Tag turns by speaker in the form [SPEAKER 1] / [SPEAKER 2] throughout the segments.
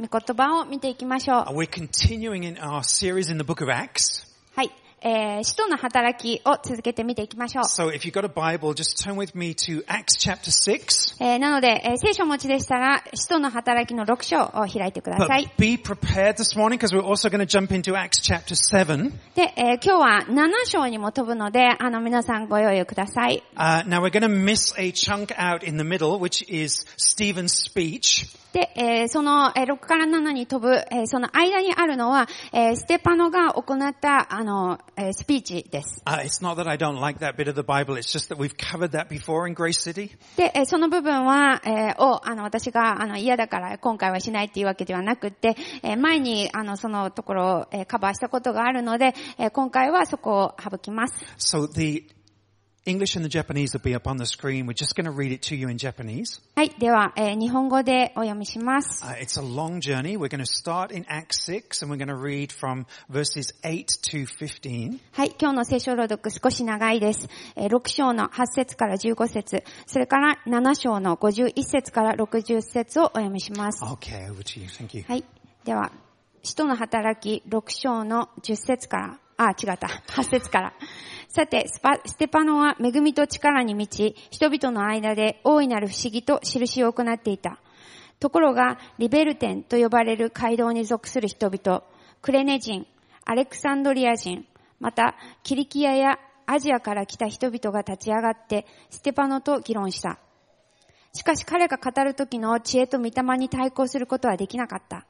[SPEAKER 1] 御言葉を見ていきましょう。はい。えー、使徒の働きを続けて見ていきましょう。
[SPEAKER 2] So、
[SPEAKER 1] え、なので、えー、聖書を持ちでしたら、使徒の働きの6章を開いてください。で、えー、今日は7章にも飛ぶので、あの、皆さんご用意ください。
[SPEAKER 2] Uh, now we're gonna miss a chunk out in the middle, which is Stephen's speech.
[SPEAKER 1] で、えーその、えー6から7に飛ぶ、えーその間にあるのは、えーステパノが行った、あの、えースピーチです。
[SPEAKER 2] Uh, it's not that I don't like that bit of the Bible, it's just that we've covered that before in Grace City.
[SPEAKER 1] で、えーその部分は、えーを、あの、私が、あの、嫌だから今回はしないっていうわけではなくって、えー前に、あの、そのところを、えーカバーしたことがあるので、えー今回はそこを省きます。
[SPEAKER 2] So the English and the Japanese will be up on the screen. We're just going to read it to you in Japanese.
[SPEAKER 1] はい。では、えー日本語でお読みします。
[SPEAKER 2] Uh, it's a long journey. We're going to start in Acts 6 and we're going to read from verses 8 to 15.
[SPEAKER 1] はい。今日の聖書朗読少し長いです。えー6章の8節から15節それから7章の51節から60節をお読みします。
[SPEAKER 2] Okay, over to you. Thank you.
[SPEAKER 1] はい。では、使徒の働き6章の10節から、あ、違った、8節から。さて、ス、ステパノは恵みと力に満ち、人々の間で大いなる不思議と印を行っていた。ところが、リベルテンと呼ばれる街道に属する人々、クレネ人、アレクサンドリア人、また、キリキアやアジアから来た人々が立ち上がって、ステパノと議論した。しかし彼が語る時の知恵と御霊に対抗することはできなかった。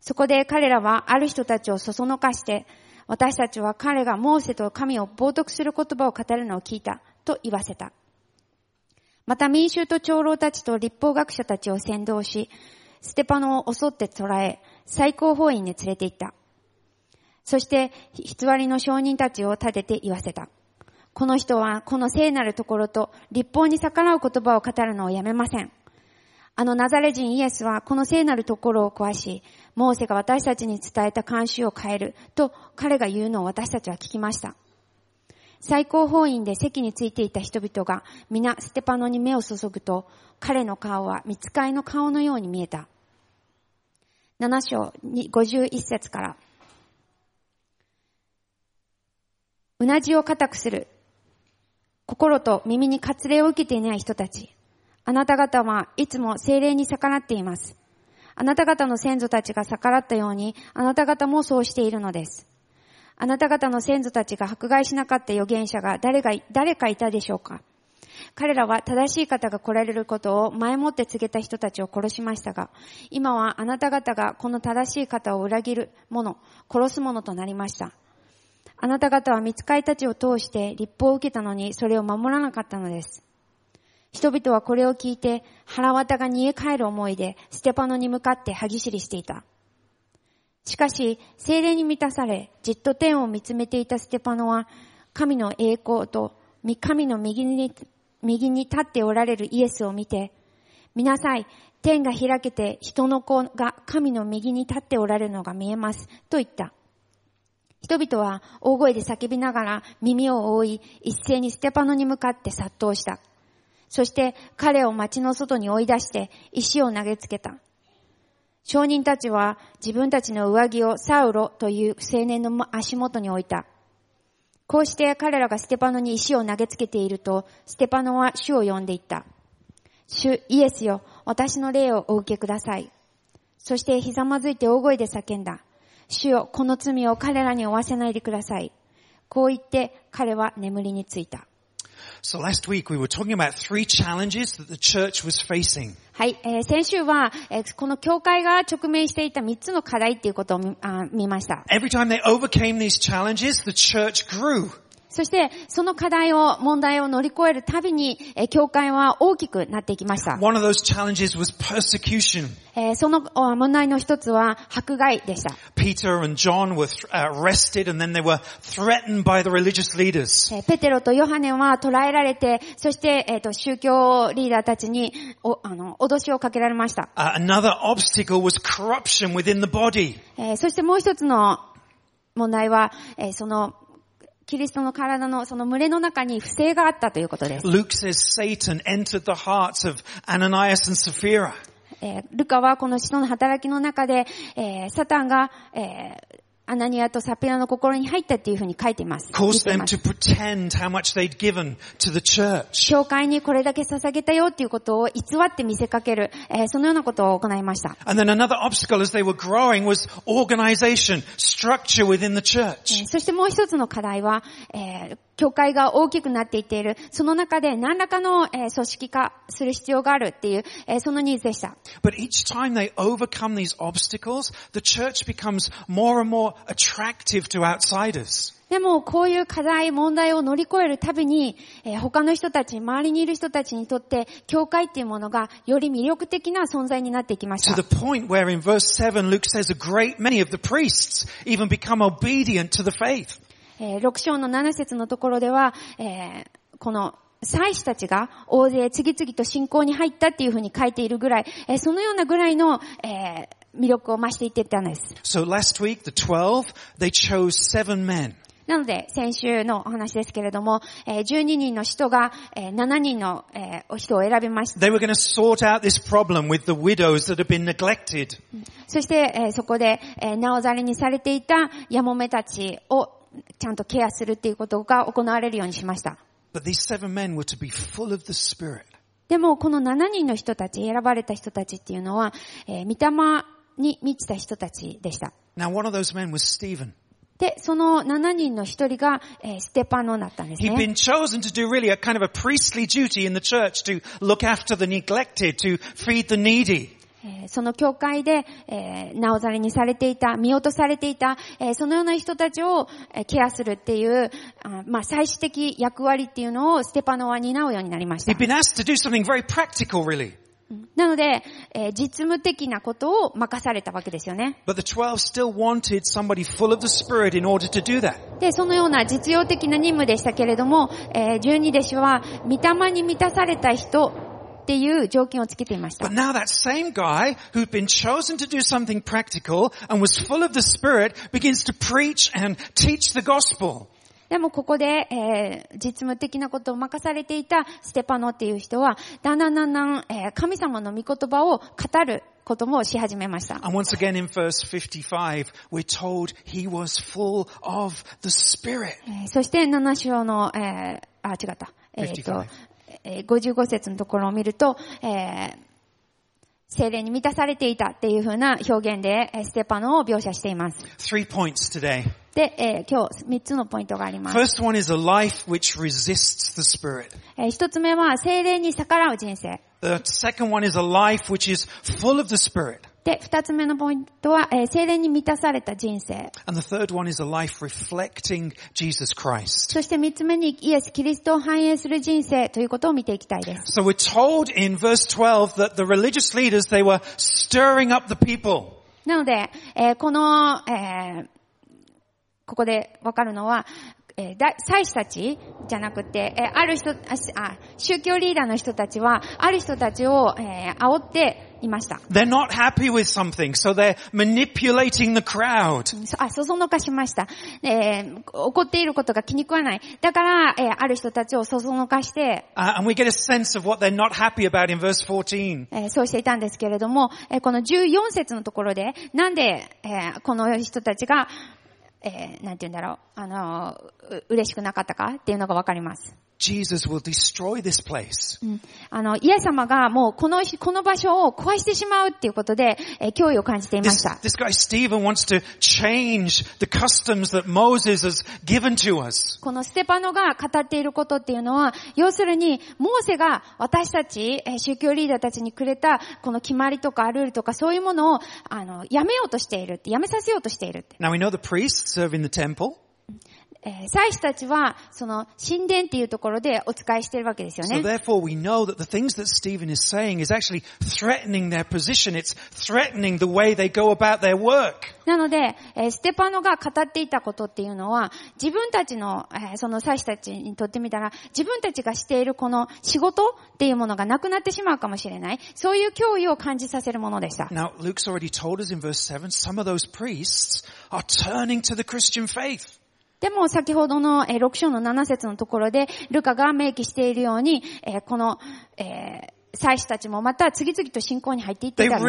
[SPEAKER 1] そこで彼らはある人たちをそそのかして、私たちは彼がモーセと神を冒涜する言葉を語るのを聞いたと言わせた。また民衆と長老たちと立法学者たちを先導し、ステパノを襲って捕らえ、最高法院に連れて行った。そして、偽りの証人たちを立てて言わせた。この人は、この聖なるところと立法に逆らう言葉を語るのをやめません。あのナザレ人イエスはこの聖なるところを壊し、モーセが私たちに伝えた慣習を変えると彼が言うのを私たちは聞きました。最高法院で席についていた人々が皆ステパノに目を注ぐと、彼の顔は見つかいの顔のように見えた。7章に51節から。うなじを固くする。心と耳に割礼を受けていない人たち。あなた方はいつも精霊に逆らっています。あなた方の先祖たちが逆らったように、あなた方もそうしているのです。あなた方の先祖たちが迫害しなかった預言者が誰が、誰かいたでしょうか？彼らは正しい方が来られることを前もって告げた人たちを殺しましたが、今はあなた方がこの正しい方を裏切る者、殺す者となりました。あなた方は見つかいたちを通して立法を受けたのにそれを守らなかったのです。人々はこれを聞いて腹渡が煮え返る思いでステパノに向かって歯ぎしりしていた。しかし、精霊に満たされ、じっと天を見つめていたステパノは、神の栄光と神の右に、右に立っておられるイエスを見て、見なさい、天が開けて人の子が神の右に立っておられるのが見えます、と言った。人々は大声で叫びながら耳を覆い、一斉にステパノに向かって殺到した。そして彼を町の外に追い出して石を投げつけた。証人たちは自分たちの上着をサウロという青年の足元に置いた。こうして彼らがステパノに石を投げつけていると、ステパノは主を呼んでいった。主イエスよ、私の霊をお受けください。そしてひざまずいて大声で叫んだ。主よ、この罪を彼らに負わせないでください。こう言って彼は眠りについた。
[SPEAKER 2] So last week we were talking about three challenges that the church was facing.
[SPEAKER 1] はい、えー先週は、えーこの教会が直面していた3つの課題っていうことを見あ見ました。
[SPEAKER 2] Every time they overcame these challenges, the church grew.
[SPEAKER 1] そして、その課題を、問題を乗り越えるたびに、え、教会は大きくなっていきました。え、その問題の一つは、迫害でした。ペテロとヨハネは捕らえられて、そして、えー、と宗教リーダーたちに脅されし。脅しをかけられました。え、そしてもう一つの問題は、え、その、キリストの体のその群れの中に不正があったということです。
[SPEAKER 2] Luke says Satan entered the hearts of Ananias and Sapphira.
[SPEAKER 1] えールカはこの使徒の働きの中で、えーサタンが、えーアナニアとサピラの心に入ったというふうに書いています。教会にこれだけ捧げたよということを偽って見せかける、そのようなことを行いました。そしてもう一つの課題は、教会が大きくなっていっている、その中で何らかの組織化する必要があるっていう、そのニーズでした。でも、こういう課題、問題を乗り越えるたびに、他の人たち、周りにいる人たちにとって、教会っていうものが、より魅力的な存在になっていきました。えー6章の7節のところでは、えーこの祭司たちが大勢次々と信仰に入ったっていうふうに書いているぐらい、えーそのようなぐらいの、えー魅力を増していってたんです。
[SPEAKER 2] So last week, the 12, they chose seven men.
[SPEAKER 1] なので、先週のお話ですけれども、えー12人の人が、えー7人の、人を選びました。
[SPEAKER 2] They were going to sort out this problem with the widows that had been neglected.
[SPEAKER 1] そして、えーそこで、えー、なおざりにされていたヤモメたちをちゃんとケアするっていうことが行われるようにしました。でも、この7人の人たち、選ばれた人たちっていうのは、見たまに満ちた人たちでした。
[SPEAKER 2] Now, one of those
[SPEAKER 1] で、その7人の1人が、ステパノだったんですね。えーその教会で、えー、なおざりにされていた、見落とされていた、えーそのような人たちを、えーケアするっていう、あまあ、最終的役割っていうのをステパノは担うようになりました
[SPEAKER 2] He'd。been asked to do something very practical really.
[SPEAKER 1] なので、えー実務的なことを任されたわけですよね。
[SPEAKER 2] But the 12 still wanted somebody full of the Spirit in order to do that.
[SPEAKER 1] で、そのような実用的な任務でしたけれども、えー十二弟子は、御霊に満たされた人っていう条件をつけていました。でもここで、実務的なことを任されていたステパノっていう人は、だんだんだんだん、神様の御言葉を語る。こともし始めました。そして七章の、え、あ、違った。えー
[SPEAKER 2] 55
[SPEAKER 1] 節のところを見ると、えー精霊に満たされていたっていう風な表現で、えーステパノを描写しています。
[SPEAKER 2] Three points today.
[SPEAKER 1] で、えー今日3つのポイントがあります。
[SPEAKER 2] First one is a life which resists the Spirit.
[SPEAKER 1] えー一つ目は精霊に逆らう人生。
[SPEAKER 2] The second one is a life which is full of the Spirit.
[SPEAKER 1] で、二つ目のポイントは、えー精霊に満たされた人生。
[SPEAKER 2] And the third one is a life reflecting Jesus Christ.
[SPEAKER 1] そして三つ目にイエス・キリストを反映する人生ということを見ていきたいです。
[SPEAKER 2] So we're told in verse 12 that the religious leaders, they were stirring up the people.
[SPEAKER 1] なので、えーこの、えーここでわかるのは、えーだ祭司たちじゃなくて、えーある人あ、宗教リーダーの人たちは、ある人たちを、えー煽っていました。
[SPEAKER 2] They're not happy with something, so they're manipulating the crowd.
[SPEAKER 1] そあ、そそのかしました。えー怒っていることが気に食わない。だから、えーある人たちをそそのかして、
[SPEAKER 2] Uh, and we get a sense of what they're not happy about in verse 14.
[SPEAKER 1] えーそうしていたんですけれども、えーこの14節のところで、なんで、えーこの人たちが、えーなんて言うんだろう、あのー、う嬉しくなかったかっていうのがわかります。
[SPEAKER 2] Jesus will destroy this place.
[SPEAKER 1] うんあの、イエス様がもうこの、この場所を壊してしまうっていうことで、えー脅威を感じていま
[SPEAKER 2] This,
[SPEAKER 1] した。
[SPEAKER 2] this guy Stephen wants to change the customs that Moses has given to us.
[SPEAKER 1] このステパノが語っていることっていうのは、要するに、モーセが私たち、えー宗教リーダーたちにくれた、この決まりとかルールとかそういうものを、あの、やめようとしているやめさせようとしている。
[SPEAKER 2] Now we know the priests serve in the temple.
[SPEAKER 1] えー、祭司たちは、その、神殿っていうところでお使いしているわけですよね。なので、ステパノが語っていたことっていうのは、自分たちの、その祭司たちにとってみたら、自分たちがしているこの仕事っていうものがなくなってしまうかもしれない。そういう脅威を感じさせるものでした。でも先ほどの6章の7節のところで、ルカが明記しているように、この、えー祭司たちもまた次々と信仰に入っていってたんです。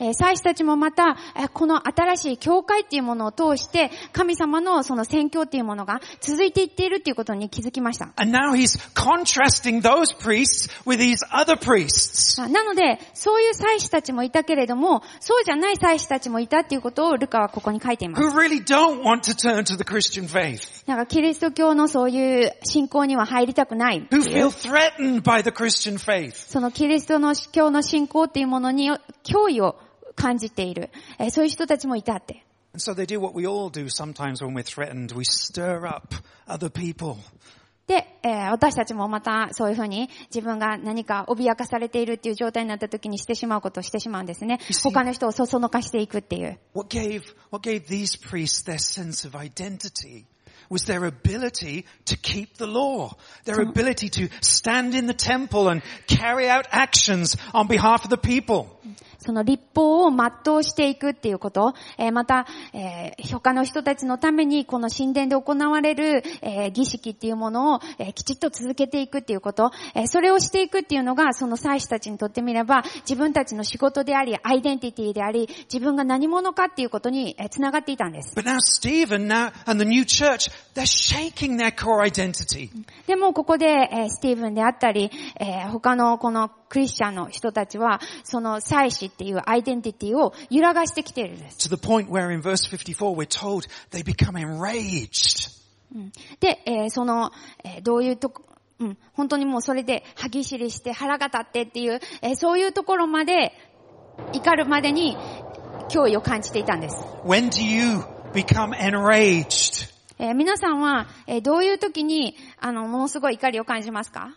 [SPEAKER 1] えー祭司たちもまた、えーこの新しい教会っていうものを通して、神様のその宣教っていうものが続いていっているっていうことに気づきました。
[SPEAKER 2] And now he's contrasting those priests with these other priests.
[SPEAKER 1] あなので、そういう祭司たちもいたけれども、そうじゃない祭司たちもいたっていうことをルカはここに書いています。
[SPEAKER 2] who really don't want to turn to the Christian faith,
[SPEAKER 1] なんかキリスト教のそういう信仰には入りたくないい
[SPEAKER 2] who
[SPEAKER 1] う
[SPEAKER 2] feel threatened by the Christian faith.
[SPEAKER 1] そのキリストの教の信仰っていうものに脅威を感じている。えーそういう人たちもいたって。
[SPEAKER 2] So they do what we all do sometimes when we're threatened. We stir up other people.
[SPEAKER 1] で、えー私たちもまたそういうふうに自分が何か脅かされているっていう状態になった時にしてしまうことをしてしまうんですね。他の人をそそのかしていくっていう。
[SPEAKER 2] What gave, what gave these priests their sense of identity was their ability to keep the law, their ability to stand in the temple and carry out actions on behalf of the people.
[SPEAKER 1] その立法を全うしていくっていうこと、えーまた、えー他の人たちのためにこの神殿で行われる、えー儀式っていうものを、えーきちっと続けていくっていうこと、えーそれをしていくっていうのが、その祭司たちにとってみれば、自分たちの仕事であり、アイデンティティであり、自分が何者かっていうことに、えーつながっていたんです。
[SPEAKER 2] But now Stephen now and the new church, they're shaking their core identity.
[SPEAKER 1] でもここで、えースティーブンであったり、えー他のこのクリスチャンの人たちは、その祭司っていうアイデンティティを揺らがしてきているんです。
[SPEAKER 2] To the point where in verse 54 we're told they become enraged.
[SPEAKER 1] で、えーその、えーどういうとこ、うん、本当にもうそれで歯ぎしりして腹が立ってっていう、えーそういうところまで、怒るまでに脅威を感じていたんです。
[SPEAKER 2] When do you become enraged?
[SPEAKER 1] えー皆さんは、えーどういう時に、あの、ものすごい怒りを感じますか？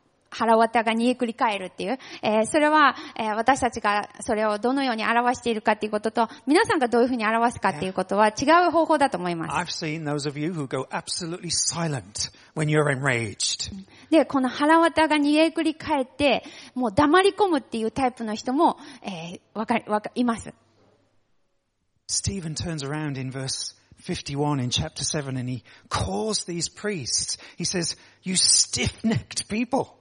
[SPEAKER 1] 腹渡が逃げくり返るっていう。え、それは、え、私たちがそれをどのように表しているかっていうことと、皆さんがどういうふうに表すかっていうことは違う方法だと思います。で、この腹渡が逃げくり返って、もう黙り込むっていうタイプの人も、え、わかり、わか、います。
[SPEAKER 2] スティーブン turns around in verse 51 in chapter 7 and he calls these priests. He says, you stiff-necked people.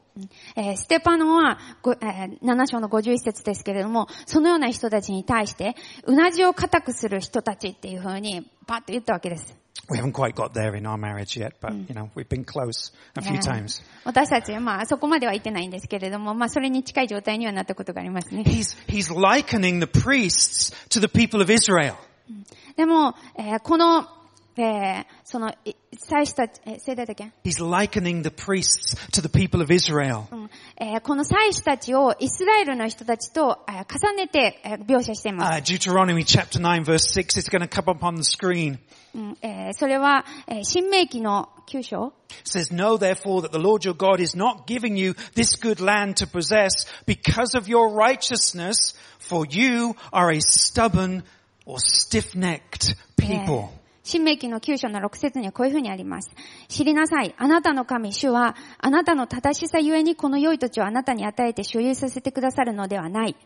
[SPEAKER 1] えーステパノは、ごえー7章の51節ですけれども、そのような人たちに対して、うなじを固くする人たちっていう風に、パッと言ったわけです。
[SPEAKER 2] We haven't quite got there in our marriage yet, but you know, we've been close a few
[SPEAKER 1] えー
[SPEAKER 2] times.
[SPEAKER 1] 私たち、まあ、そこまでは言ってないんですけれども、まあ、それに近い状態にはなったことがありますね。
[SPEAKER 2] He's, he's likening the priests to the people of Israel.
[SPEAKER 1] でも、えーこの、えーその、い祭司たち、えー、聖代だっけ
[SPEAKER 2] He's likening the priests to the people of Israel.
[SPEAKER 1] うんえーこの祭司たちをイスラエルの人たちと、えー重ねて、えー描写しています。
[SPEAKER 2] Uh, Deuteronomy chapter 9 verse 6 is going to come up on the screen.
[SPEAKER 1] うんえーそれは、えー新明記の9章
[SPEAKER 2] It says, Know therefore that the Lord your God is not giving you this good land to possess because of your righteousness, for you are a stubborn or stiff-necked people.
[SPEAKER 1] 新明記の9章の6節にはこういうふうにあります。知りなさい。あなたの神主は、あなたの正しさゆえにこの良い土地をあなたに与えて所有させてくださるのではない。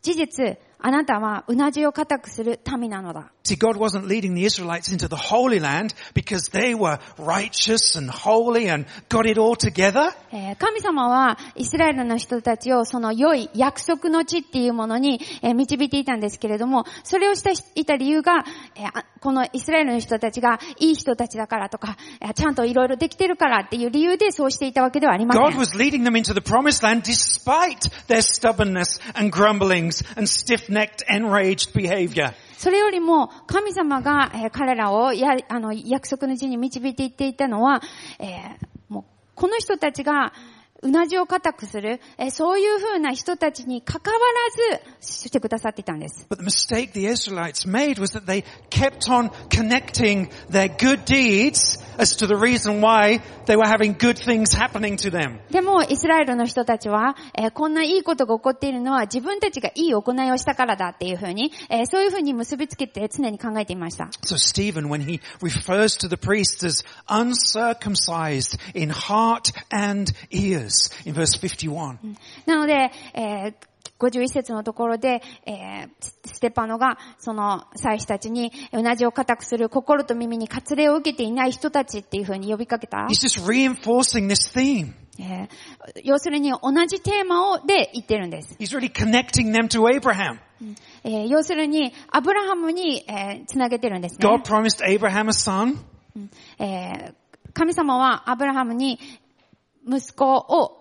[SPEAKER 1] 事実、あなたはうなじを固くする民なのだ。
[SPEAKER 2] See, God wasn't leading the Israelites into the Holy Land because they were righteous and holy and got it all together.
[SPEAKER 1] えー神様はイスラエルの人たちをその良い約束の地っていうものに、えー導いていたんですけれども、それをしたいた理由が、このイスラエルの人たちがいい人たちだからとか、えーちゃんといろいろできてるからっていう理由でそうしていたわけではありませ
[SPEAKER 2] God
[SPEAKER 1] ん。
[SPEAKER 2] was leading them into the promised land despite their stubbornness and grumblings and stiff-necked, enraged behavior.
[SPEAKER 1] それよりも、神様が、えー彼らをや、あの、約束の地に導いていっていたのは、えーもう、この人たちが、うなじを固くする、え、そういうふうな人たちにかかわらずしてくださっていたんです。でも、イスラエルの人たちは、え、こんない,いことが起こっているのは自分たちがい,い行いをしたからだっていうふうに、え、そういうふうに結びつけて常に考えていました。
[SPEAKER 2] In verse 51,
[SPEAKER 1] なので、えー51節のところで、えーステパノが、その、祭司たちに、うなじを固くする心と耳に割礼を受けていない人たちっていうふうに呼びかけた。
[SPEAKER 2] he's just reinforcing this theme.
[SPEAKER 1] えー要するに同じテーマをで言ってるんです。
[SPEAKER 2] He's really connecting them to Abraham.
[SPEAKER 1] えー要するに、アブラハムに、えーつなげてるんですね。
[SPEAKER 2] God promised Abraham a son.
[SPEAKER 1] えー神様はアブラハムに息子を、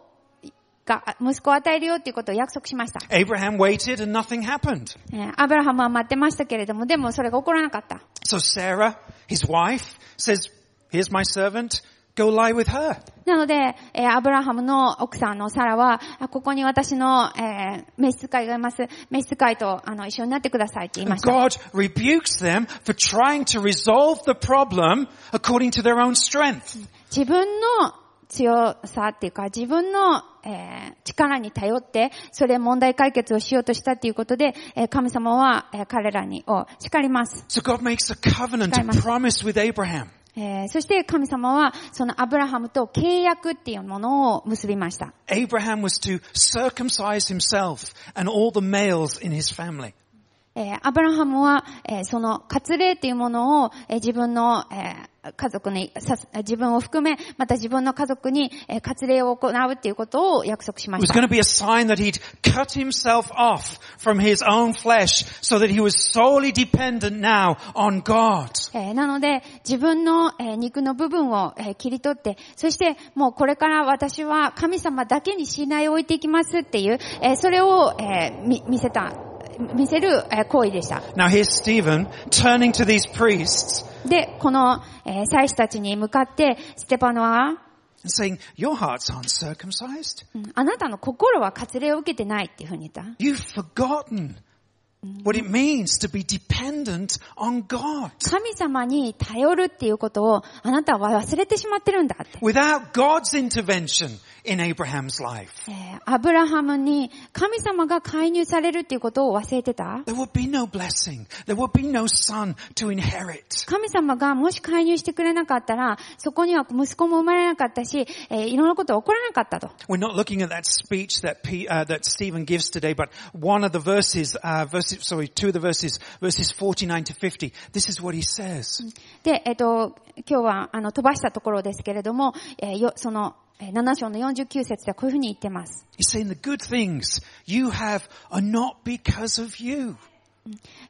[SPEAKER 1] が、息子を与えるよっていうことを約束しました。
[SPEAKER 2] Abraham waited and nothing happened.
[SPEAKER 1] えーアブラハムは待ってましたけれども、でもそれが起こらなかった。
[SPEAKER 2] So Sarah, his wife, says, here's my servant, go lie with her.
[SPEAKER 1] なので、えーアブラハムの奥さんのサラは、あここに私の、えー召使いがいます。召使いと、あの、一緒になってくださいって言いま
[SPEAKER 2] And
[SPEAKER 1] した。
[SPEAKER 2] God rebukes them for trying to resolve the problem according to their own strength.
[SPEAKER 1] 自分の強さっていうか、自分の、えー力に頼って、それ問題解決をしようとしたっていうことで、えー神様は、えー彼らに、を叱ります。
[SPEAKER 2] So God makes a covenant, a
[SPEAKER 1] 使います。
[SPEAKER 2] promise with Abraham.
[SPEAKER 1] えーそして神様は、そのアブラハムと契約っていうものを結びました。
[SPEAKER 2] Abraham was to circumcise himself and all the males in his family.
[SPEAKER 1] えーアブラハムは、えーその割礼っていうものを、えー自分の、えー家族に自分を含め、また自分の家族に、えー割礼を行うっていうことを約束しま
[SPEAKER 2] It
[SPEAKER 1] し
[SPEAKER 2] was
[SPEAKER 1] た
[SPEAKER 2] going。to be a sign that he'd cut himself off from his own flesh so that he was solely dependent now on God.
[SPEAKER 1] えーなので、自分の、えー肉の部分を、えー切り取って、そしてもうこれから私は神様だけに信頼を置いていきますっていう、えーそれを、見せた、見せる、えー行為でした。
[SPEAKER 2] Now here's Stephen turning to these priests
[SPEAKER 1] で、この、えー祭司たちに向かって、ステパノは、
[SPEAKER 2] saying, your hearts aren't circumcised.
[SPEAKER 1] うんあなたの心は割礼を受けてないっていうふうに言った。
[SPEAKER 2] You've forgotten what it means to be dependent on God.
[SPEAKER 1] 神様に頼るっていうことをあなたは忘れてしまってるんだって。
[SPEAKER 2] Without God's intervention in Abraham's life,
[SPEAKER 1] えーアブラハムに神様が介入されるっていうことを忘れてた
[SPEAKER 2] there would be no blessing. There would be no son to inherit.
[SPEAKER 1] 神様がもし介入してくれなかったら、そこには息子も生まれなかったし、えーいろんなことが起こらなかったと。
[SPEAKER 2] We're not looking at that speech that P, uh, that Stephen gives today, but one of the verses, uh, verses, sorry, two of the verses, verses 49 to 50. This is what he says.
[SPEAKER 1] で、えっ、と、今日はあの飛ばしたところですけれども、えーよその、えー7章の49節ではこういうふうに言ってます。
[SPEAKER 2] He's saying the good things you have are not because of you.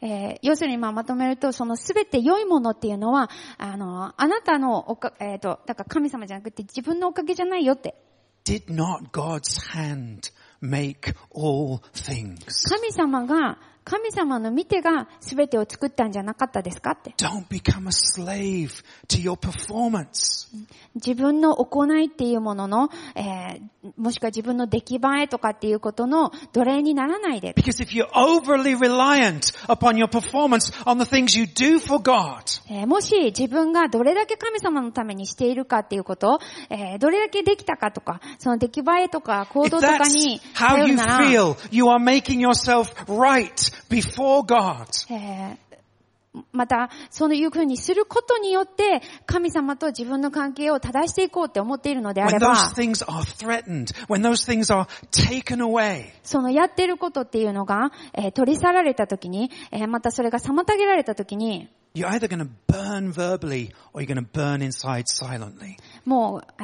[SPEAKER 1] えー要するにまあまとめると、そのすべて良いものっていうのは、あの、あなたのおか、えっ、と、だから神様じゃなくて自分のおかげじゃないよって。
[SPEAKER 2] Did not God's hand make all things?
[SPEAKER 1] 神様が、神様の見てが全てを作ったんじゃなかったですかって。自分の行いっていうものの、えー、もしくは自分の出来栄えとかっていうことの奴隷にならないで。もし自分がどれだけ神様のためにしているかっていうこと、えー、どれだけできたかとか、その出来栄えとか行動とかに、また、そういうふうにすることによって、神様と自分の関係を正していこうと思っているのであれば、そのやっていることっていうのが、取り去られたときに、またそれが妨げられたときに、もう、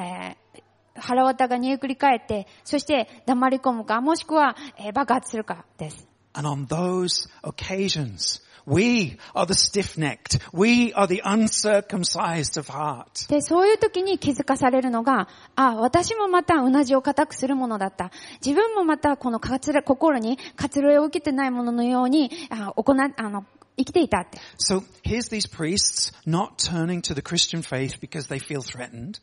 [SPEAKER 1] 腹渡が煮えくり返って、そして黙り込むか、もしくは、爆発するかです。
[SPEAKER 2] And on those occasions, we are the stiff-necked. We are the uncircumcised of heart.
[SPEAKER 1] で、そういう時に気づかされるのが、あ、私もまたうなじを固くするものだった。自分もまたこのかつれ心に活礼を受けてないもののように、あ行あの、生きていたって。
[SPEAKER 2] So here's these priests not turning to the Christian faith because they feel threatened.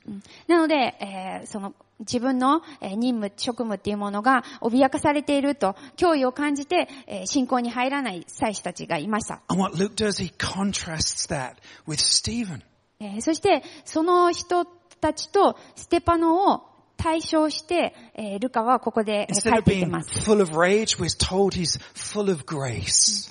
[SPEAKER 1] なので、えーその自分のえー任務、職務っていうものが脅かされていると、脅威を感じて、えー信仰に入らない祭司たちがいました。
[SPEAKER 2] And what Luke does, he contrasts that with Stephen.
[SPEAKER 1] えーそして、その人たちとステパノを対象して、えールカはここでえー書
[SPEAKER 2] Instead
[SPEAKER 1] い
[SPEAKER 2] of
[SPEAKER 1] ていって
[SPEAKER 2] being
[SPEAKER 1] ます。
[SPEAKER 2] full of rage, we're told he's full of grace.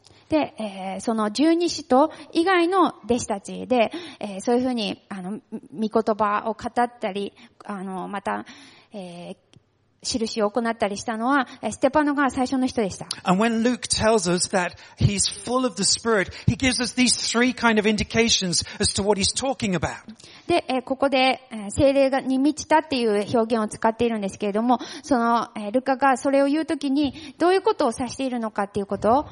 [SPEAKER 1] で、えーその十二使徒以外の弟子たちで、えーそういうふうに、あの、御言葉を語ったり、あの、また、えー印を行ったりしたのは、えーステパノが最初の人でした。
[SPEAKER 2] And when Luke tells us that he's full of the Spirit, he gives us these three kind of indications as to what he's talking about.
[SPEAKER 1] で、えーここで、えー精霊がに満ちたっていう表現を使っているんですけれども、その、えールカがそれを言うときに、どういうことを指しているのかっていうことを、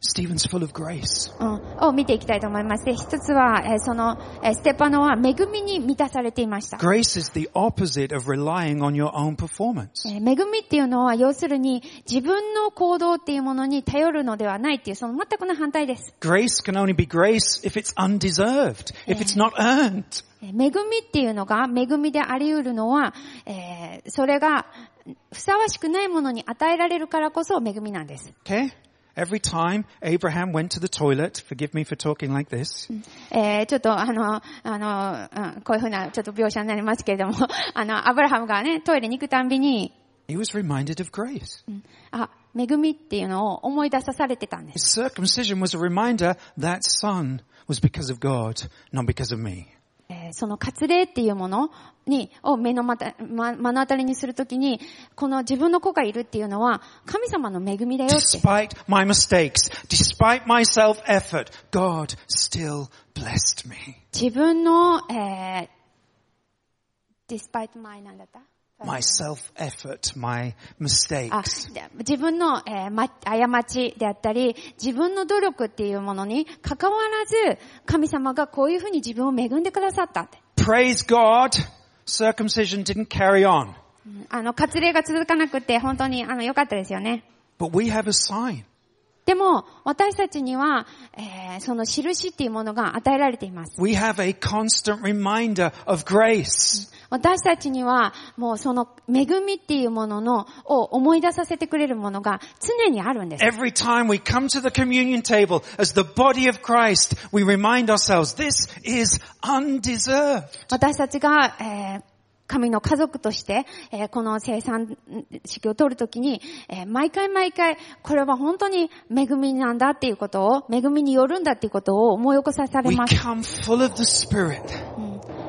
[SPEAKER 2] Stephen's full of grace.
[SPEAKER 1] うんを見ていきたいと思います。で、一つは、えーその、えーステパノは恵みに満たされていました。
[SPEAKER 2] Grace is the opposite of relying on your own performance.
[SPEAKER 1] えー恵みっていうのは、要するに、自分の行動っていうものに頼るのではないっていう、その全くの反対です。
[SPEAKER 2] Grace can only be grace if it's undeserved, if it's not earned.
[SPEAKER 1] えー恵みっていうのが、恵みであり得るのは、えーそれが、ふさわしくないものに与えられるからこそ恵みなんです。
[SPEAKER 2] Okay? Every time Abraham went to the toilet, forgive me for talking like this,
[SPEAKER 1] えーちょっとあの、あの、うんこういうふうなちょっと描写になりますけれども、あの、アブラハムがね、トイレに行くたんびに、
[SPEAKER 2] he was reminded of grace.
[SPEAKER 1] あ、恵みっていうのを思い出さされてたんです。
[SPEAKER 2] His circumcision was a reminder that son was because of God, not because of me.
[SPEAKER 1] えーその割礼っていうもの に、を目のまた、ま、目の当たりにするときに、この自分の子がいるっていうのは、神様の恵みだよって。
[SPEAKER 2] Despite my mistakes, despite my self-effort, God still blessed me.
[SPEAKER 1] 自分の、えー、despite my なんだった
[SPEAKER 2] ？My self-effort, my
[SPEAKER 1] あ
[SPEAKER 2] mistakes.
[SPEAKER 1] で自分の、えーま、過ちであったり、自分の努力っていうものに関わらず、神様がこういうふうに自分を恵んでくださったって。
[SPEAKER 2] Praise God, circumcision didn't carry on.
[SPEAKER 1] あの、割礼が続かなくて、本当に、あの、良かったですよね。
[SPEAKER 2] But we have a sign.
[SPEAKER 1] でも、私たちには、えーその印っていうものが与えられています。
[SPEAKER 2] We have a constant reminder of grace.
[SPEAKER 1] 私たちには、もうその恵みっていうものの、を思い出させてくれるものが常にあるんです。
[SPEAKER 2] Every time we come to the communion table as the body of Christ, we remind ourselves this is undeserved.
[SPEAKER 1] 私たちが、えー神の家族として、えーこの生産式を取るときに、えー毎回毎回、これは本当に恵みなんだっていうことを、恵みによるんだっていうことを思い起こさされます。
[SPEAKER 2] come full of the Spirit.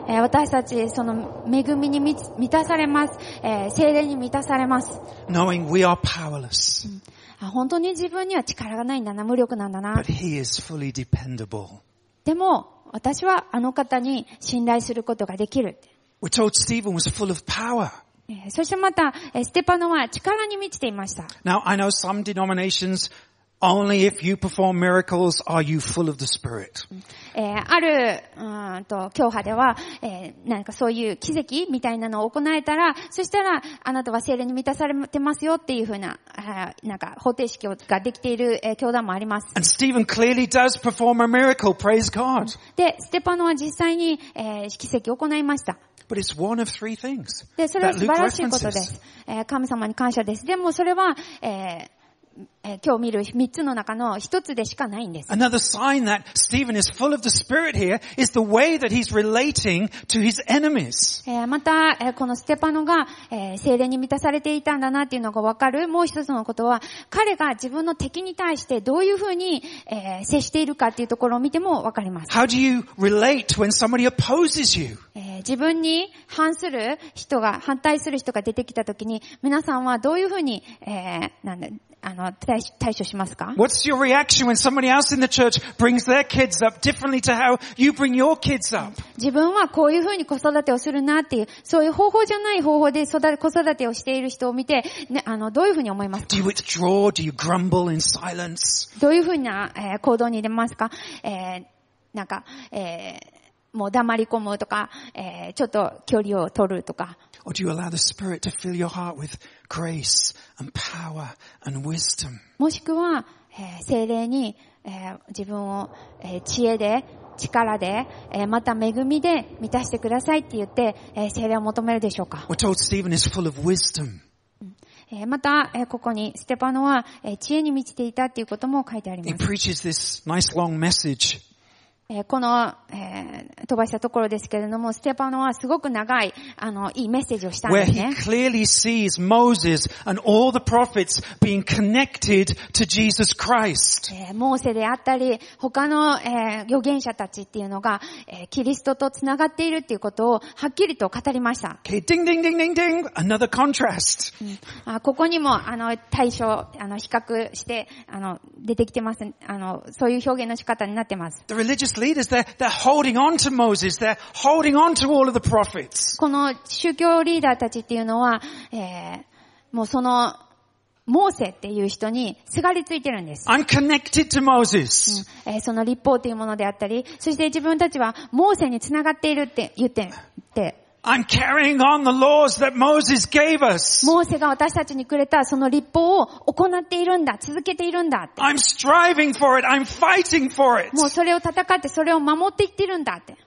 [SPEAKER 1] えー私たち、その恵みに満たされます。えー精霊に満たされます。
[SPEAKER 2] knowing we are powerless,
[SPEAKER 1] あ本当に自分には力がないんだな、無力なんだな
[SPEAKER 2] but。He is fully dependable.
[SPEAKER 1] でも、私はあの方に信頼することができる。
[SPEAKER 2] We're told Stephen was full of power.
[SPEAKER 1] えーそしてまた、えーステパノは力に満ちていました。
[SPEAKER 2] Now, I know some denominations, only if you perform miracles are you full of the Spirit.
[SPEAKER 1] えーある、うーんと、教派では、えーなんかそういう奇跡みたいなのを行えたら、そしたら、あなたは精霊に満たされてますよっていうふうな、なんか方程式ができている、えー教団もあります。
[SPEAKER 2] And Stephen clearly does perform a miracle, praise God.
[SPEAKER 1] で、ステパノは実際に、えー奇跡を行いました。それは素晴らしいことです。神様に感謝です。でもそれは、えー今日見る三つの中の一つでしかないんです。
[SPEAKER 2] Another sign that Stephen is full of the Spirit here is the way that he's relating to his enemies.
[SPEAKER 1] えーまた、えーこのステパノが、えー精霊に満たされていたんだなっていうのがわかる。もう一つのことは、彼が自分の敵に対してどういうふうに、えー接しているかっていうところを見てもわかります。
[SPEAKER 2] How do you relate when somebody opposes you?
[SPEAKER 1] えー自分に反する人が、反対する人が出てきたときに、皆さんはどういうふうに、えーなんだ、あの、対処対処しますか
[SPEAKER 2] What's your reaction when somebody else in the church brings their kids up differently to how you bring your kids up?
[SPEAKER 1] 自分はこういうふうに子育てをするなっていう、そういう方法じゃない方法で育子育てをしている人を見て、ね、あの、どういうふうに思いますか
[SPEAKER 2] Do you withdraw? Do you grumble in silence?
[SPEAKER 1] どういうふうな、えー行動に出ますかえーなんか、えーもう黙り込むとか、えーちょっと距離を取るとか、
[SPEAKER 2] Or do you allow the Spirit to fill your heart with grace and power and wisdom?
[SPEAKER 1] もしくは、えー精霊に、えー自分を、えー知恵で、力で、えーまた恵みで満たしてくださいって言って、えー精霊を求めるでしょうか
[SPEAKER 2] ？We're told Stephen is full of wisdom.
[SPEAKER 1] えーまた、えーここにステパノは、えー知恵に満ちていたっていうことも書いてあり
[SPEAKER 2] He
[SPEAKER 1] ます。
[SPEAKER 2] preaches this nice long message.
[SPEAKER 1] えーこの、えー飛ばしたところですけれども、ステパノはすごく長い、あの、いいメッセージをしたんです
[SPEAKER 2] he
[SPEAKER 1] ね。
[SPEAKER 2] clearly sees Moses and all the prophets being connected to Jesus Christ.
[SPEAKER 1] えーモーセであったり、他の、えー預言者たちっていうのが、えーキリストと繋がっているっていうことをはっきりと語りました。
[SPEAKER 2] Okay, ding, ding, ding, ding, ding. Another contrast.
[SPEAKER 1] あここにも、あの、対象、あの、比較して、あの、出てきてます。あの、そういう表現の仕方になってます。
[SPEAKER 2] The religious
[SPEAKER 1] この宗教リーダーたちっていうのは、もうその、モーセっていう人にすがりついてるんです。その立法っていうものであったり、そして自分たちはモーセにつながっているって言っ、って。
[SPEAKER 2] I'm carrying on the laws that Moses gave us.
[SPEAKER 1] モーセが私たちにくれたその立法を行っているんだ、続けているんだって。
[SPEAKER 2] I'm striving for it. I'm fighting for it.
[SPEAKER 1] もうそれを戦ってそれを守っていってるんだって。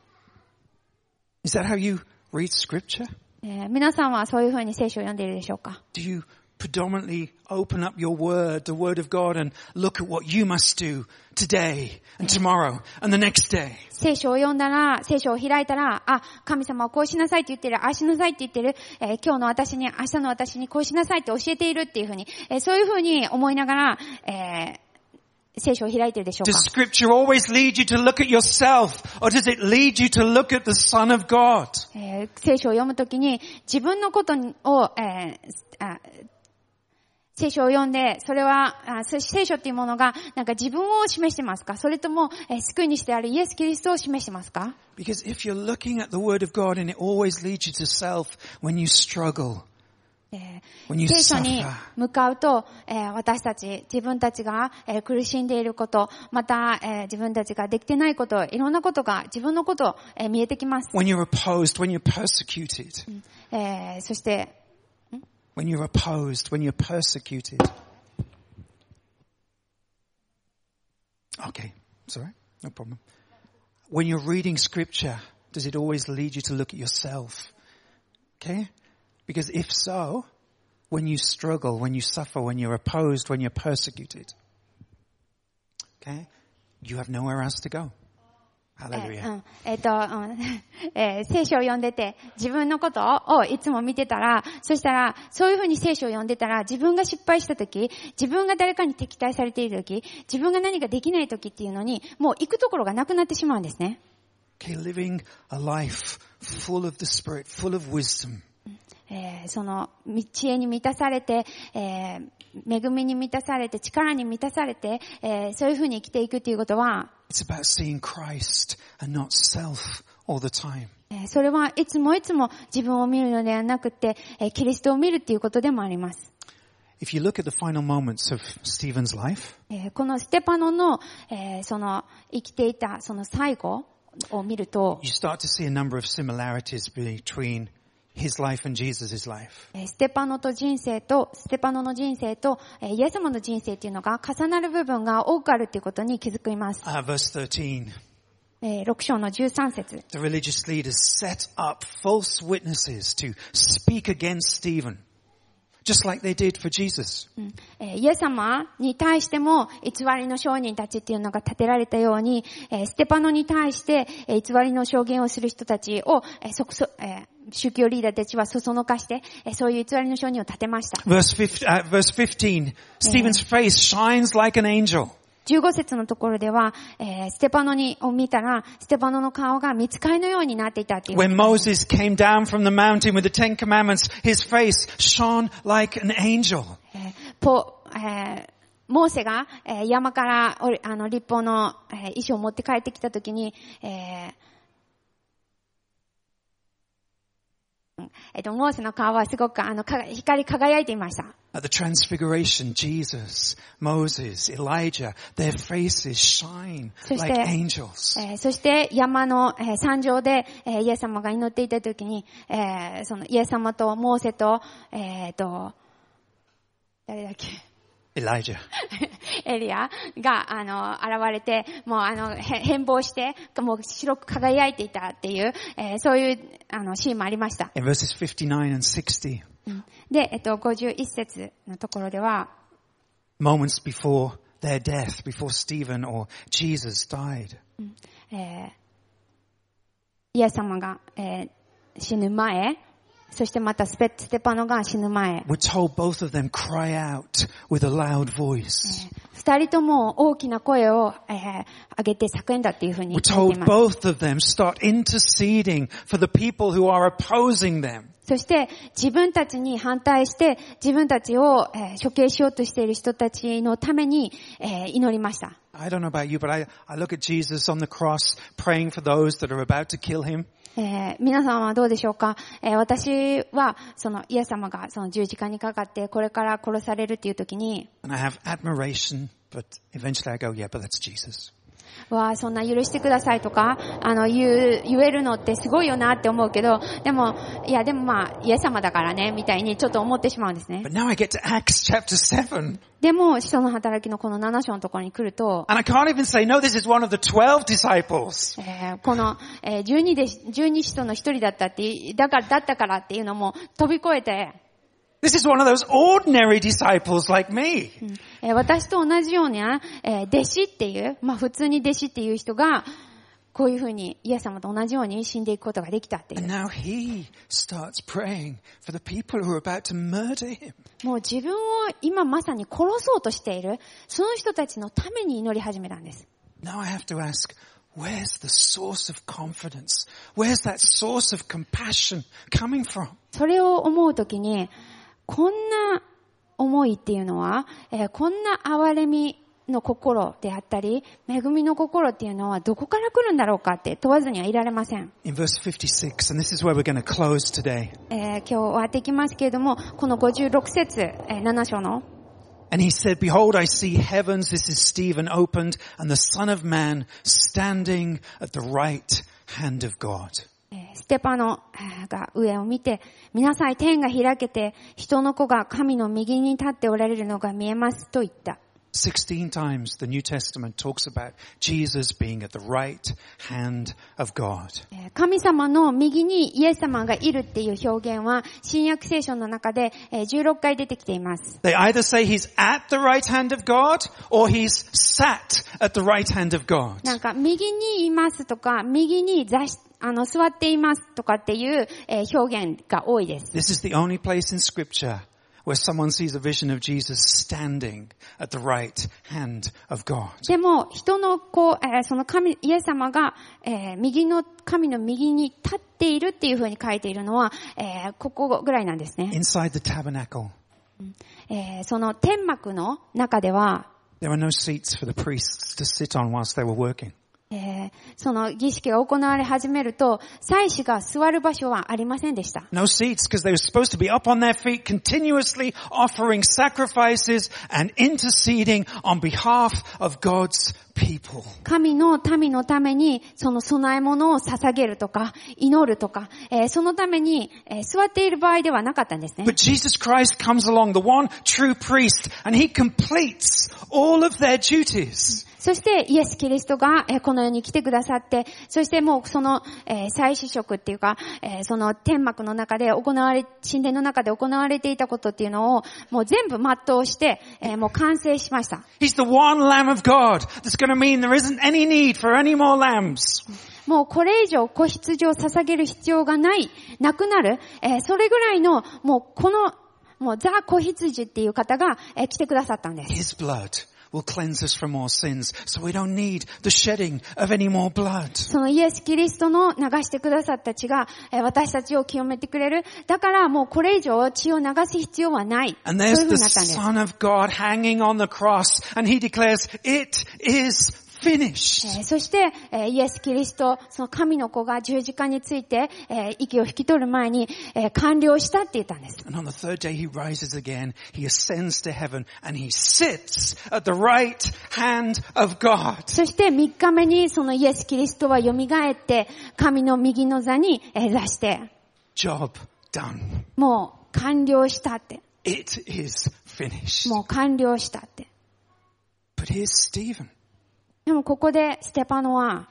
[SPEAKER 2] Is that how you read scripture?
[SPEAKER 1] えー皆さんはそういうふうに聖書を読んでいるでしょうか
[SPEAKER 2] Do you predominantly open up your word, the word of God, and look at what you must do today and tomorrow and the next day?
[SPEAKER 1] 聖書を読んだら、聖書を開いたら、あ、神様はこうしなさいって言ってる、ああしなさいって言ってる、えー今日の私に、明日の私にこうしなさいって教えているっていうふうに、えーそういうふうに思いながら、えー聖書を開いているでしょう
[SPEAKER 2] Does
[SPEAKER 1] か
[SPEAKER 2] scripture always lead you to look at yourself or does it lead you to look at the son of God?
[SPEAKER 1] えー聖書を読むときに自分のことを、えーあ聖書を読んで、それは、聖書っていうものが、なんか自分を示してますか？それとも、えー救い主であるイエス・キリストを示してますか
[SPEAKER 2] ？Because if you're looking at the word of God and it always leads you to self when you struggle,
[SPEAKER 1] 聖書に向かうと、えー私たち、自分たちが、えー苦しんでいること、また、えー自分たちができてないこと、いろんなことが自分のこと、えー見えてきます。
[SPEAKER 2] when you're opposed, when you're persecuted,
[SPEAKER 1] えーそして、
[SPEAKER 2] when you're opposed, when you're persecuted. Okay, sorry, no problem. When you're reading scripture, does it always lead you to look at yourself? Okay? Because if so, when you struggle, when you suffer, when you're opposed, when you're persecuted, okay, you have nowhere else to go.
[SPEAKER 1] え.ーうんえっ、と、うん えー聖書を読んでて、自分のことをいつも見てたら、そしたら、そういうふうに聖書を読んでたら、自分が失敗した時、自分が誰かに敵対されている時、自分が何かできない時っていうのに、もう行くところがなくなってしまうんですね。
[SPEAKER 2] Okay, living a life full of the Spirit, full of wisdom.
[SPEAKER 1] えーその、知恵に満たされて、えー恵みに満たされて、力に満たされて、えーそういうふうに生きていくっていうことは、
[SPEAKER 2] It's about seeing Christ and not self all the time.
[SPEAKER 1] それはいつもいつも自分を見るのではなくて、キリストを見るということでもあります。
[SPEAKER 2] If you look at the final moments of Stephen's life,
[SPEAKER 1] このステパノの、えー、その生きていたその最後を見ると、
[SPEAKER 2] you start to see a number of similarities between his life and Jesus' life.
[SPEAKER 1] えーステパノと人生と、ステパノの人生と、えーイエス様の人生っていうのが重なる部分が多くあるっていうことに気づきます。
[SPEAKER 2] Uh, verse 13.
[SPEAKER 1] えー6章の13節
[SPEAKER 2] The religious leaders set up false witnesses to speak against Stephen, just like they did for Jesus.
[SPEAKER 1] うんえーイエス様に対しても偽りの証人たちっていうのが立てられたように、えーステパノに対して、えー偽りの証言をする人たちを、えーそこそえー宗教リーダーたちはそそのかして、そういう偽りの証人を立てました。
[SPEAKER 2] 十五 15,
[SPEAKER 1] 節のところでは、ステパノを見たら、ステパノの顔が見つかりのようになっていたっていう。モーセが山から立法の衣装を持って帰ってきたときに、えっと、モーセの顔はすごくあのか光り輝いていました。
[SPEAKER 2] At the transfiguration, Jesus, Moses, Elijah, their faces shine like
[SPEAKER 1] して
[SPEAKER 2] angels.
[SPEAKER 1] えーそして山の、えー山上で、えーイエス様が祈っていたときに、えーそのイエス様とモーセと、えーと、誰だっけ？
[SPEAKER 2] Elijah.
[SPEAKER 1] エリアが、あの、現れて、もう、あの、へ変貌して、もう白く輝いていたっていう、えーそういう、あの、シーンもありました。
[SPEAKER 2] In verses 59 and 60,
[SPEAKER 1] で、えっと、51節のところでは、
[SPEAKER 2] moments before their death, before Stephen or Jesus died.
[SPEAKER 1] えーイエス様が、えー死ぬ前、そしてまたス,ペッステパノが死ぬ前、二人とも大きな声を、上げて叫んだというふうに言っています。そして自分たちに反対して自分たちを、処刑しようとしている人たちのために、祈りました。
[SPEAKER 2] I don't know about you, but I, I look at Jesus on the cross praying for those that are about to kill him.
[SPEAKER 1] えー皆さんはどうでしょうか、えー私は、その、イエス様がその十字架にかかって、これから殺されるっていう時に、
[SPEAKER 2] And I have admiration, but eventually I go, yeah, but that's Jesus.
[SPEAKER 1] わあ、そんな許してくださいとか、あの、言う、言えるのってすごいよなって思うけど、でも、いや、でもまあ、イエス様だからね、みたいにちょっと思ってしまうんですね。
[SPEAKER 2] But now I get to Acts chapter 7.
[SPEAKER 1] でも、使徒の働きのこの7章のところに来ると、
[SPEAKER 2] And I can't even say, no, this is one of the 12 disciples.
[SPEAKER 1] えーこの、えー12で、12使徒の一人だったって、だから、だったからっていうのも飛び越えて、
[SPEAKER 2] This is one of those ordinary disciples like me.
[SPEAKER 1] えー私と同じような、えー弟子っていう、まあ普通に弟子っていう人が、こういうふうにイエス様と同じように死んでいくことができたっていう。もう自分を今まさに殺そうとしている、その人たちのために祈り始めたんです。
[SPEAKER 2] Now I have to ask, where's the source of confidence? Where's that source of compassion coming from?
[SPEAKER 1] それを思うときに、こんな思いっていうのは、えーこんな憐れみの心であったり、恵みの心っていうのはどこから来るんだろうかって問わずにはいられません。
[SPEAKER 2] In verse 56, and this is where we're going to close today.
[SPEAKER 1] えー今日終わっていきますけれども、この56節、えー7章の、
[SPEAKER 2] And he said, behold, I see heavens, this is Stephen opened, and the son of man standing at the right hand of God.
[SPEAKER 1] ステパノが上を見て、皆さん、天が開けて、人の子が神の右に立っておられるのが見えますと言った。
[SPEAKER 2] 16 times the New Testament talks about Jesus being at the right hand of God.
[SPEAKER 1] えー神様の右にイエス様がいるっていう表現は、新約聖書の中でえー16回出てきています。
[SPEAKER 2] They either say he's at the right hand of God or he's sat at the right hand of God.
[SPEAKER 1] なんか、右にいますとか、右に座し、あの、座っていますとかっていう、えー表現が多いです。
[SPEAKER 2] This is the only place in scripture where someone sees a vision of Jesus standing at the right hand of God.
[SPEAKER 1] でも、人のこう、えーその神、イエス様が、えー右の、神の右に立っているっていう風に書いているのは、えーここぐらいなんですね。
[SPEAKER 2] Inside the tabernacle,
[SPEAKER 1] えーその天幕の中では、
[SPEAKER 2] there were no seats for the priests to sit on whilst they were working.
[SPEAKER 1] えーその儀式が行われ始めると、祭司が座る場所はありませんでした。
[SPEAKER 2] No seats because they were supposed to be up on their feet continuously offering sacrifices and interceding on behalf of God's people.
[SPEAKER 1] 神の民のために、その供え物を捧げるとか、祈るとか、えーそのために、えー座っている場合ではなかったんですね。
[SPEAKER 2] But Jesus Christ comes along, the one true priest, and he completes all of their duties.
[SPEAKER 1] そして、イエス・キリストが、えーこの世に来てくださって、そしてもうその、えー祭司職っていうか、えーその天幕の中で行われ、神殿の中で行われていたことっていうのを、もう全部全うして、えーもう完成しました。
[SPEAKER 2] He's the one Lamb of God that's going to mean there isn't any need for any more lambs.
[SPEAKER 1] もうこれ以上子羊を捧げる必要がない、なくなる、えーそれぐらいの、もうこの、もうザ・子羊っていう方が、えー来てくださったんです。
[SPEAKER 2] His blood will cleanse us from all sins. So we don't need the shedding of any more blood.
[SPEAKER 1] そのイエス・キリストの流してくださった血が、えー私たちを清めてくれる。だからもうこれ以上血を流す必要はない。そう
[SPEAKER 2] And
[SPEAKER 1] い
[SPEAKER 2] there's
[SPEAKER 1] うふう
[SPEAKER 2] the
[SPEAKER 1] になったんです。
[SPEAKER 2] Son of God hanging on the cross and he declares, it is
[SPEAKER 1] え そして、イエス・キリスト、その神の子が十字架について、息を引き取る前に、完了したって言ったんです。そして、3日目にそのイエス・キリストはよみがえって、神の右の座に出して、もう完了したって。もう完了したって。でもここでステパノは、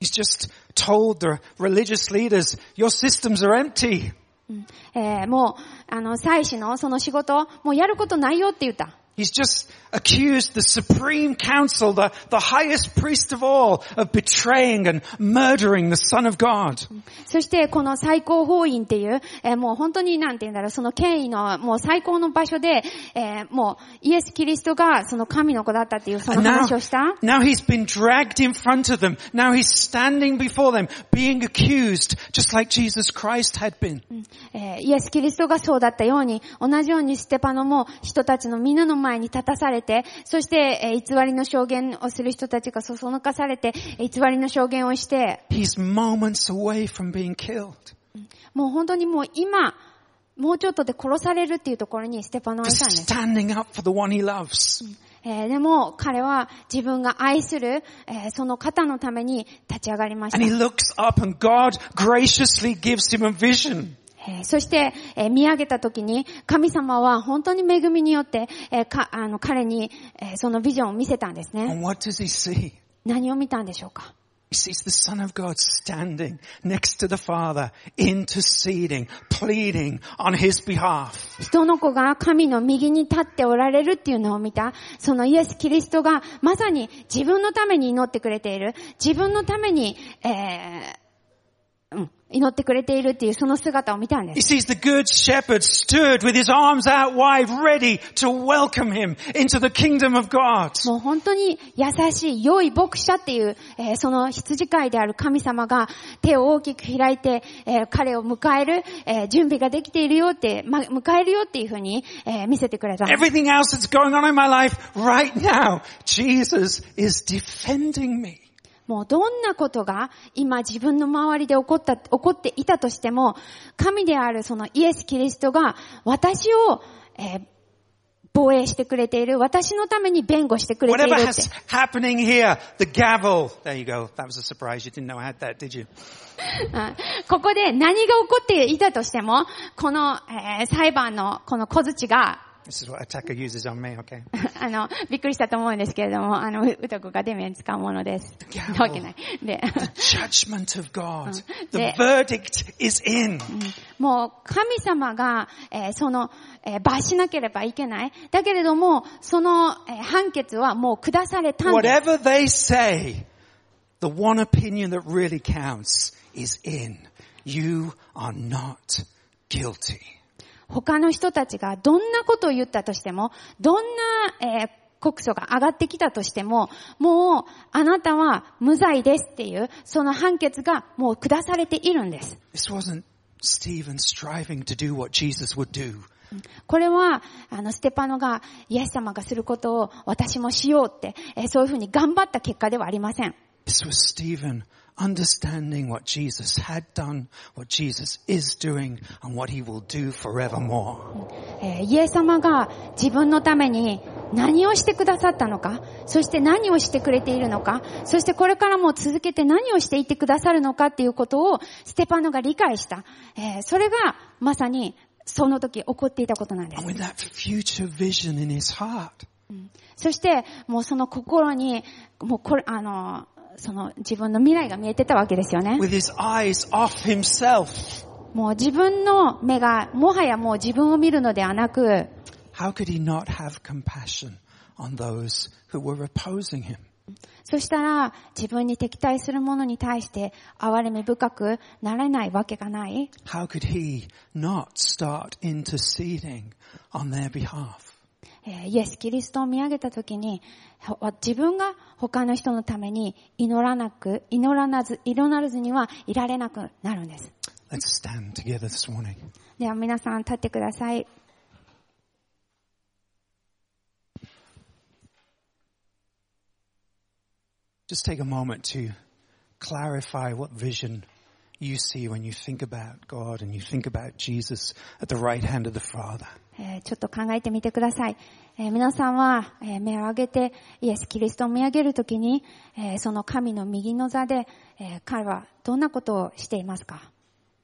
[SPEAKER 2] He's just told the religious leaders, your systems are empty.
[SPEAKER 1] えーもう、あの、祭司のその仕事、もうやることないよって言った。
[SPEAKER 2] He's just accused the supreme council, the, the highest priest of all, of betraying and murdering the son of God.
[SPEAKER 1] そしてこの最高法院っていう、えー、もう本当になんて言うんだろう、その権威のもう最高の場所で、えー、もうイエス・キリストがその神の子だったっていうその話をした。
[SPEAKER 2] Now, now he's been dragged in front of them. Now he's standing before them, being accused, just like Jesus Christ had been.
[SPEAKER 1] 前に立たされて、そして、えー偽りの証言をする人たちがそそのかされて、えー偽りの証言をして、
[SPEAKER 2] He's moments away from being killed.
[SPEAKER 1] もう本当にもう今、もうちょっとで殺されるっていうところにステパノはいたんです。
[SPEAKER 2] standing up for the one he loves.
[SPEAKER 1] えーでも彼は自分が愛する、えーその方のために立ち上がりまし
[SPEAKER 2] And he
[SPEAKER 1] た。
[SPEAKER 2] looks up and God graciously gives him a vision.
[SPEAKER 1] えーそして、えー見上げた時に神様は本当に恵みによって、えーかあの彼に、えーそのビジョンを見せたんですね。何を見たんでしょうか
[SPEAKER 2] ？He sees the Son of God standing next to the Father, interceding, pleading on his behalf.
[SPEAKER 1] 人の子が神の右に立っておられるっていうのを見た、そのイエス・キリストがまさに自分のために祈ってくれている、自分のために、えーうん、祈ってくれているっていうその姿を見たんで
[SPEAKER 2] He
[SPEAKER 1] す。
[SPEAKER 2] sees the good shepherd stood with his arms out wide, ready to welcome him into the kingdom of God.
[SPEAKER 1] もう本当に優しい、良い牧者っていう、えーその羊飼いである神様が手を大きく開いて、えー彼を迎える、えー準備ができているよって、ま、迎えるよっていうふうに、えー見せてくれた。
[SPEAKER 2] Everything else that's going on in my life right now, Jesus is defending me.
[SPEAKER 1] もうどんなことが今自分の周りで起こった、起こっていたとしても、神であるそのイエス・キリストが私を、えー防衛してくれている、私のために弁護してくれている
[SPEAKER 2] Whatever
[SPEAKER 1] って
[SPEAKER 2] has。happening here, the gavel. There you go. That was a surprise. You didn't know I had that, did you?
[SPEAKER 1] うんここで何が起こっていたとしても、この、えー裁判のこの小槌が、
[SPEAKER 2] This is what attacker uses on me, okay?
[SPEAKER 1] あの、びっくりしたと思うんですけれども、あの、う歌子がデメン使うものです。
[SPEAKER 2] gavel
[SPEAKER 1] なわけない。で、
[SPEAKER 2] Judgment of God. The
[SPEAKER 1] Yeah.
[SPEAKER 2] verdict is in.
[SPEAKER 1] もう神様が、えーその、えー罰しなければいけない。だけれども、その、えー判決はもう下されたんです。
[SPEAKER 2] Whatever they say, the one opinion that really counts is in. You are not guilty.
[SPEAKER 1] 他の人たちがどんなことを言ったとしても、どんな、えー告訴が上がってきたとしても、もう、あなたは無罪ですっていう、その判決がもう下されているんです。これは、あの、ステパノが、イエス様がすることを私もしようって、えーそういうふうに頑張った結果ではありません。
[SPEAKER 2] This was Stephen understanding what Jesus had done, what Jesus is doing, and what he will do forevermore.
[SPEAKER 1] えーイエス様が自分のために何をしてくださったのか、そして何をしてくれているのか、そしてこれからも続けて何をしていってくださるのかっていうことをステパノが理解した。えーそれがまさにその時起こっていたことなんですそしてもうその心に、もうこれ、あの、その自分の未来が見えてたわけですよね。
[SPEAKER 2] with his eyes off himself,
[SPEAKER 1] もう自分の目がもはやもう自分を見るのではなく、
[SPEAKER 2] how could he not have compassion on those who were opposing him?
[SPEAKER 1] そしたら自分に敵対する者に対して憐れみ深くなれないわけがない。
[SPEAKER 2] How could he not start interceding on their behalf?
[SPEAKER 1] えーイエス・キリストを見上げたときに、ほ自分が他の人のために祈らなく、祈らなず、祈らずにはいられなくなるんです。では皆さん立ってください。
[SPEAKER 2] Just take a moment to clarify what vision you see when you think about God and you think about Jesus at the right hand of the Father.
[SPEAKER 1] えーちょっと考えてみてください。えー皆さんは、えー目を上げてイエス・キリストを見上げるときに、えーその神の右の座で、えー彼はどんなことをしていますか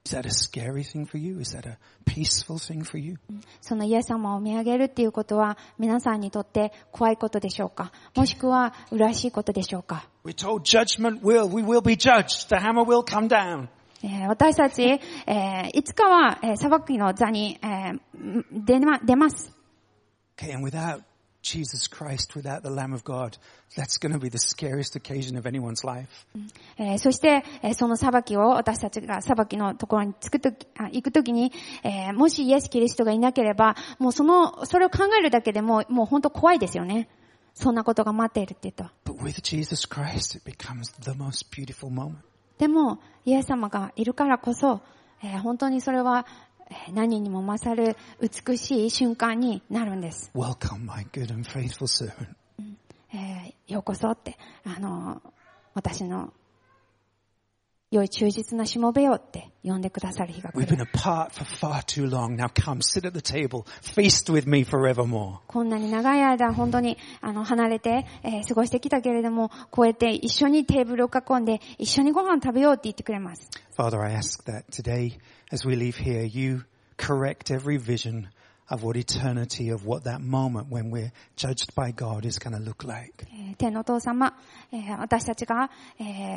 [SPEAKER 2] Is that a scary thing for you? Is that a peaceful thing for you?
[SPEAKER 1] そのイエス様を見上げるっていうことは皆さんにとって怖いことでしょうかもしくは嬉しいことでしょうか
[SPEAKER 2] We're told judgment will, we will be judged. The hammer will come down.
[SPEAKER 1] えー私たち、えーいつかは、えー裁きの座に、えー出ま出ます。
[SPEAKER 2] Okay, and without Jesus Christ, without the Lamb of God, that's going to be the scariest occasion of anyone's life.
[SPEAKER 1] えーそして、えーその裁きを私たちが裁きのところに着くとき、あ行くときに、えーもしイエス・キリストがいなければ、もうその、それを考えるだけでも、もう本当怖いですよね。そんなことが待っているって言うと。
[SPEAKER 2] But with Jesus Christ, it becomes the most beautiful moment.
[SPEAKER 1] でも、イエス様がいるからこそ、えー本当にそれは、えー何にも勝る美しい瞬間になるんです。
[SPEAKER 2] Welcome, my good and faithful servant.
[SPEAKER 1] えーようこそって、あの、私の良い忠実なしもべよって呼んでくださる日が来
[SPEAKER 2] We've been
[SPEAKER 1] る。
[SPEAKER 2] apart for far too long. Now come, sit at the table, feast with me forevermore.
[SPEAKER 1] こんなに長い間本当にあの離れて、えー過ごしてきたけれども、こうやって一緒にテーブルを囲んで一緒にご飯食べようって言ってくれます。
[SPEAKER 2] Father, I ask that today, as we leave here, you correct every vision of what eternity, of what that moment when we're judged by God is going to look like.
[SPEAKER 1] 天のお父様、私たちが、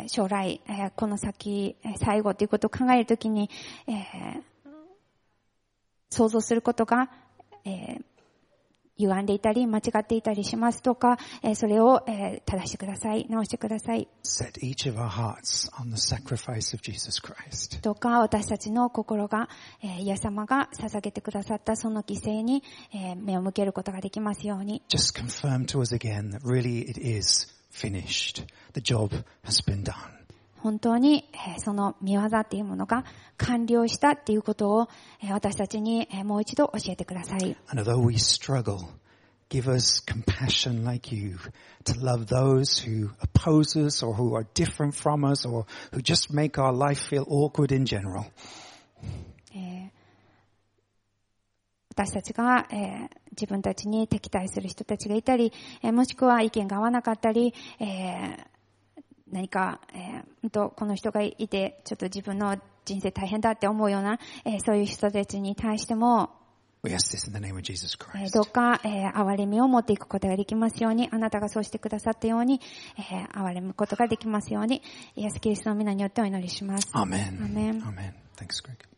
[SPEAKER 1] 将来、この先、最後ということを考えるときに、想像することが、えー歪んでいたり、間違っていたりしますとか、えーそれを、えー正してください。直してください。
[SPEAKER 2] Set each of our hearts on the sacrifice of Jesus Christ.
[SPEAKER 1] どうか私たちの心が、えーイエス様が捧げてくださったその犠牲に、えー目を向けることができますように。
[SPEAKER 2] Just confirm to us again that really it is finished. The job has been done.
[SPEAKER 1] 本当に、えーその見業っていうものが完了したっていうことを、えー私たちに、えーもう一度教えてください。
[SPEAKER 2] And although we struggle, give us compassion like you to love those who oppose us or who are different from us or who just make our life feel awkward in general.
[SPEAKER 1] えー私たちが、えー自分たちに敵対する人たちがいたり、えーもしくは意見が合わなかったり、えー何か、えーとこの人がいて、ちょっと自分の人生大変だって思うような、えーそういう人たちに対しても、
[SPEAKER 2] We ask this in the name of Jesus
[SPEAKER 1] え.どうか、えー憐れみを持っていくことができますように、あなたがそうしてくださったように、えー憐れむことができますように、イエス・キリストの皆によってお祈りします。
[SPEAKER 2] Amen.
[SPEAKER 1] Amen.
[SPEAKER 2] Amen. Thanks, Greg.